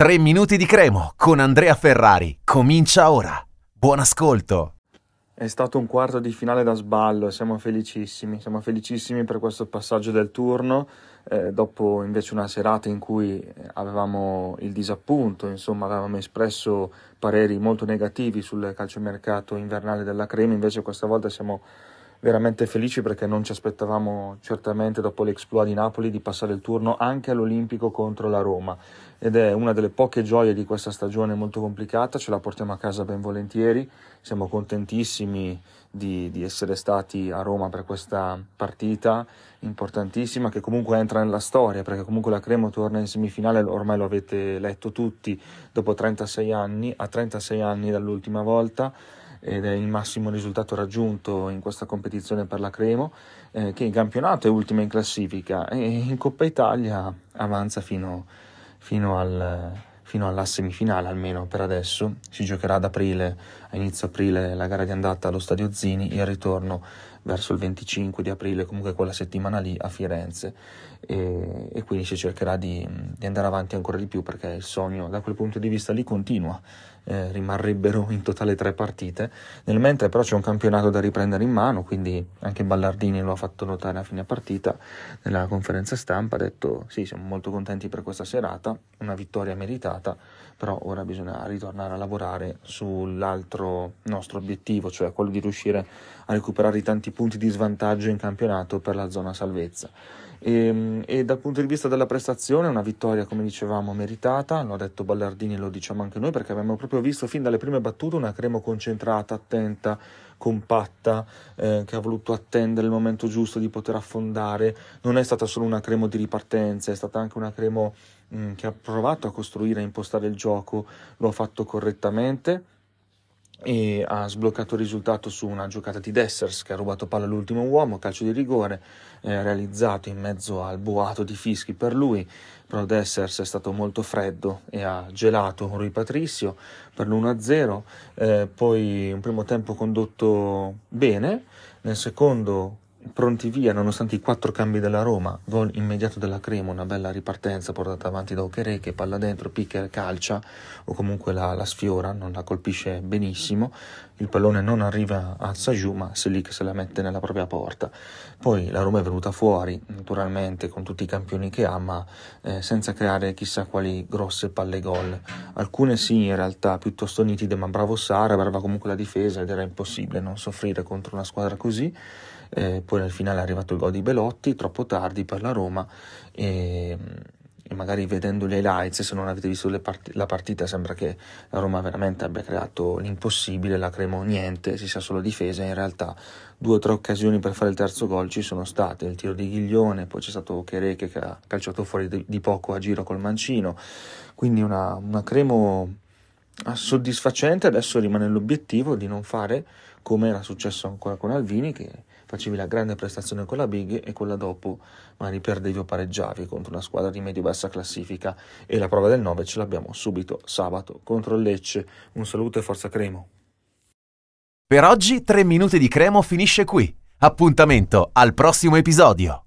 3 minuti di cremo con Andrea Ferrari. Comincia ora. Buon ascolto. È stato un quarto di finale da sballo siamo felicissimi, siamo felicissimi per questo passaggio del turno, eh, dopo invece una serata in cui avevamo il disappunto, insomma avevamo espresso pareri molto negativi sul calciomercato invernale della Crema, invece questa volta siamo veramente felici perché non ci aspettavamo certamente dopo l'exploit di Napoli di passare il turno anche all'Olimpico contro la Roma. Ed è una delle poche gioie di questa stagione molto complicata, ce la portiamo a casa ben volentieri, siamo contentissimi di, di essere stati a Roma per questa partita importantissima che comunque entra nella storia perché comunque la Cremo torna in semifinale, ormai lo avete letto tutti, dopo 36 anni, a 36 anni dall'ultima volta ed è il massimo risultato raggiunto in questa competizione per la Cremo, eh, che in campionato è ultima in classifica e in Coppa Italia avanza fino, fino, al, fino alla semifinale almeno per adesso. Si giocherà ad aprile, a inizio aprile, la gara di andata allo Stadio Zini il ritorno verso il 25 di aprile, comunque quella settimana lì a Firenze. E, e quindi si cercherà di, di, andare avanti ancora di più perché il sogno da quel punto di vista lì continua, eh, rimarrebbero in totale tre partite, nel mentre però c'è un campionato da riprendere in mano, quindi anche Ballardini lo ha fatto notare a fine partita. Nella conferenza stampa, ha detto sì siamo molto contenti per questa serata, una vittoria meritata, però ora bisogna ritornare a lavorare sull'altro nostro obiettivo, cioè quello di riuscire a recuperare i tanti punti di svantaggio in campionato per la zona salvezza. E, ehm, e, dal punto di vista della prestazione, una vittoria, come dicevamo, meritata. Lo ha detto Ballardini, lo diciamo anche noi, perché abbiamo proprio visto fin dalle prime battute una Cremo concentrata, attenta, compatta, eh, che ha voluto attendere il momento giusto di poter affondare. Non è stata solo una Cremo di ripartenza, è stata anche una Cremo mh, mm, che ha provato a costruire, a impostare il gioco, lo ha fatto correttamente e ha sbloccato il risultato su una giocata di Dessers che ha rubato palla all'ultimo uomo, calcio di rigore eh, realizzato in mezzo al boato di fischi per lui, però Dessers è stato molto freddo e ha gelato Rui Patricio per l'1-0, eh, poi un primo tempo condotto bene, nel secondo pronti via nonostante i quattro cambi della Roma, gol immediato della Crema, una bella ripartenza portata avanti da Ochere che palla dentro, picchia calcia o comunque la, la, sfiora, non la colpisce benissimo, il pallone non arriva a Saju ma se lì che se la mette nella propria porta. Poi la Roma è venuta fuori naturalmente con tutti i campioni che ha ma eh, senza creare chissà quali grosse palle gol. Alcune sì in realtà piuttosto nitide ma bravo Sara, brava comunque la difesa ed era impossibile non soffrire contro una squadra così eh, poi nel finale è arrivato il gol di Belotti, troppo tardi per la Roma e, e magari vedendo gli highlights, se non avete visto part- la partita sembra che la Roma veramente abbia creato l'impossibile, la Cremo niente, si sia solo difesa, in realtà due o tre occasioni per fare il terzo gol ci sono state, il tiro di Ghiglione, poi c'è stato Chereche che ha calciato fuori di, di poco a giro col mancino, quindi una, una Cremo soddisfacente, adesso rimane l'obiettivo di non fare come era successo ancora con Alvini che facevi la grande prestazione con la Big e quella dopo magari perdevi o pareggiavi contro una squadra di medio-bassa classifica e la prova del 9 ce l'abbiamo subito sabato contro il Lecce. Un saluto e forza Cremo. Per oggi 3 minuti di Cremo finisce qui. Appuntamento al prossimo episodio.